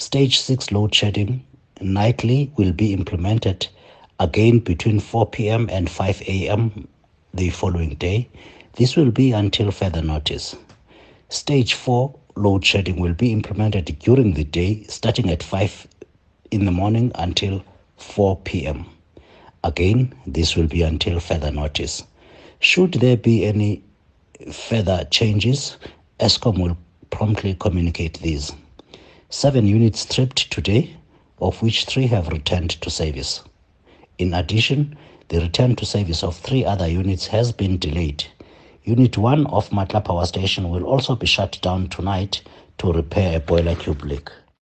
Stage 6 load shedding nightly will be implemented again between 4 p.m. and 5 a.m. the following day. This will be until further notice. Stage 4 load shedding will be implemented during the day starting at 5 in the morning until 4 p.m. Again, this will be until further notice. Should there be any further changes, Eskom will promptly communicate these. Seven units tripped today, of which three have returned to service. In addition, the return to service of three other units has been delayed. Unit 1 of Matla Power Station will also be shut down tonight to repair a boiler tube leak.